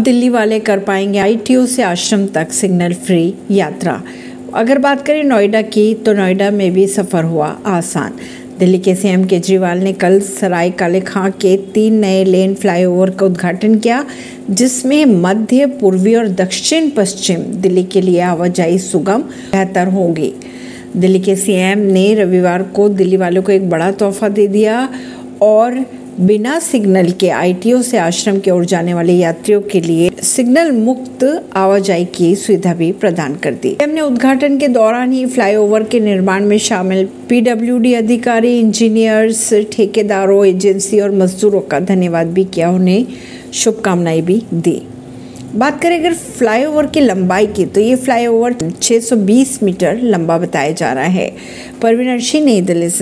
दिल्ली वाले कर पाएँगे आईटीओ से आश्रम तक सिग्नल फ्री यात्रा। अगर बात करें नोएडा की तो नोएडा में भी सफ़र हुआ आसान। दिल्ली के सीएम केजरीवाल ने कल सराय काले खां के तीन नए लेन फ्लाईओवर का उद्घाटन किया, जिसमें मध्य, पूर्वी और दक्षिण पश्चिम दिल्ली के लिए आवाजाही सुगम, बेहतर होगी। दिल्ली के सीएम ने रविवार को दिल्ली वालों को एक बड़ा तोहफा दे दिया और बिना सिग्नल के आईटीओ से आश्रम की ओर जाने वाले यात्रियों के लिए सिग्नल मुक्त आवाजाही की सुविधा भी प्रदान कर दी। ने उद्घाटन के दौरान ही फ्लाईओवर के निर्माण में शामिल पीडब्ल्यूडी अधिकारी, इंजीनियर्स, ठेकेदारों, एजेंसी और मजदूरों का धन्यवाद भी किया। उन्हें शुभकामनाएँ भी दी। बात करें अगर फ्लाईओवर की लंबाई की तो ये फ्लाईओवर 620 मीटर लंबा बताया जा रहा है। परवीन अर्शी नई दिल्ली से।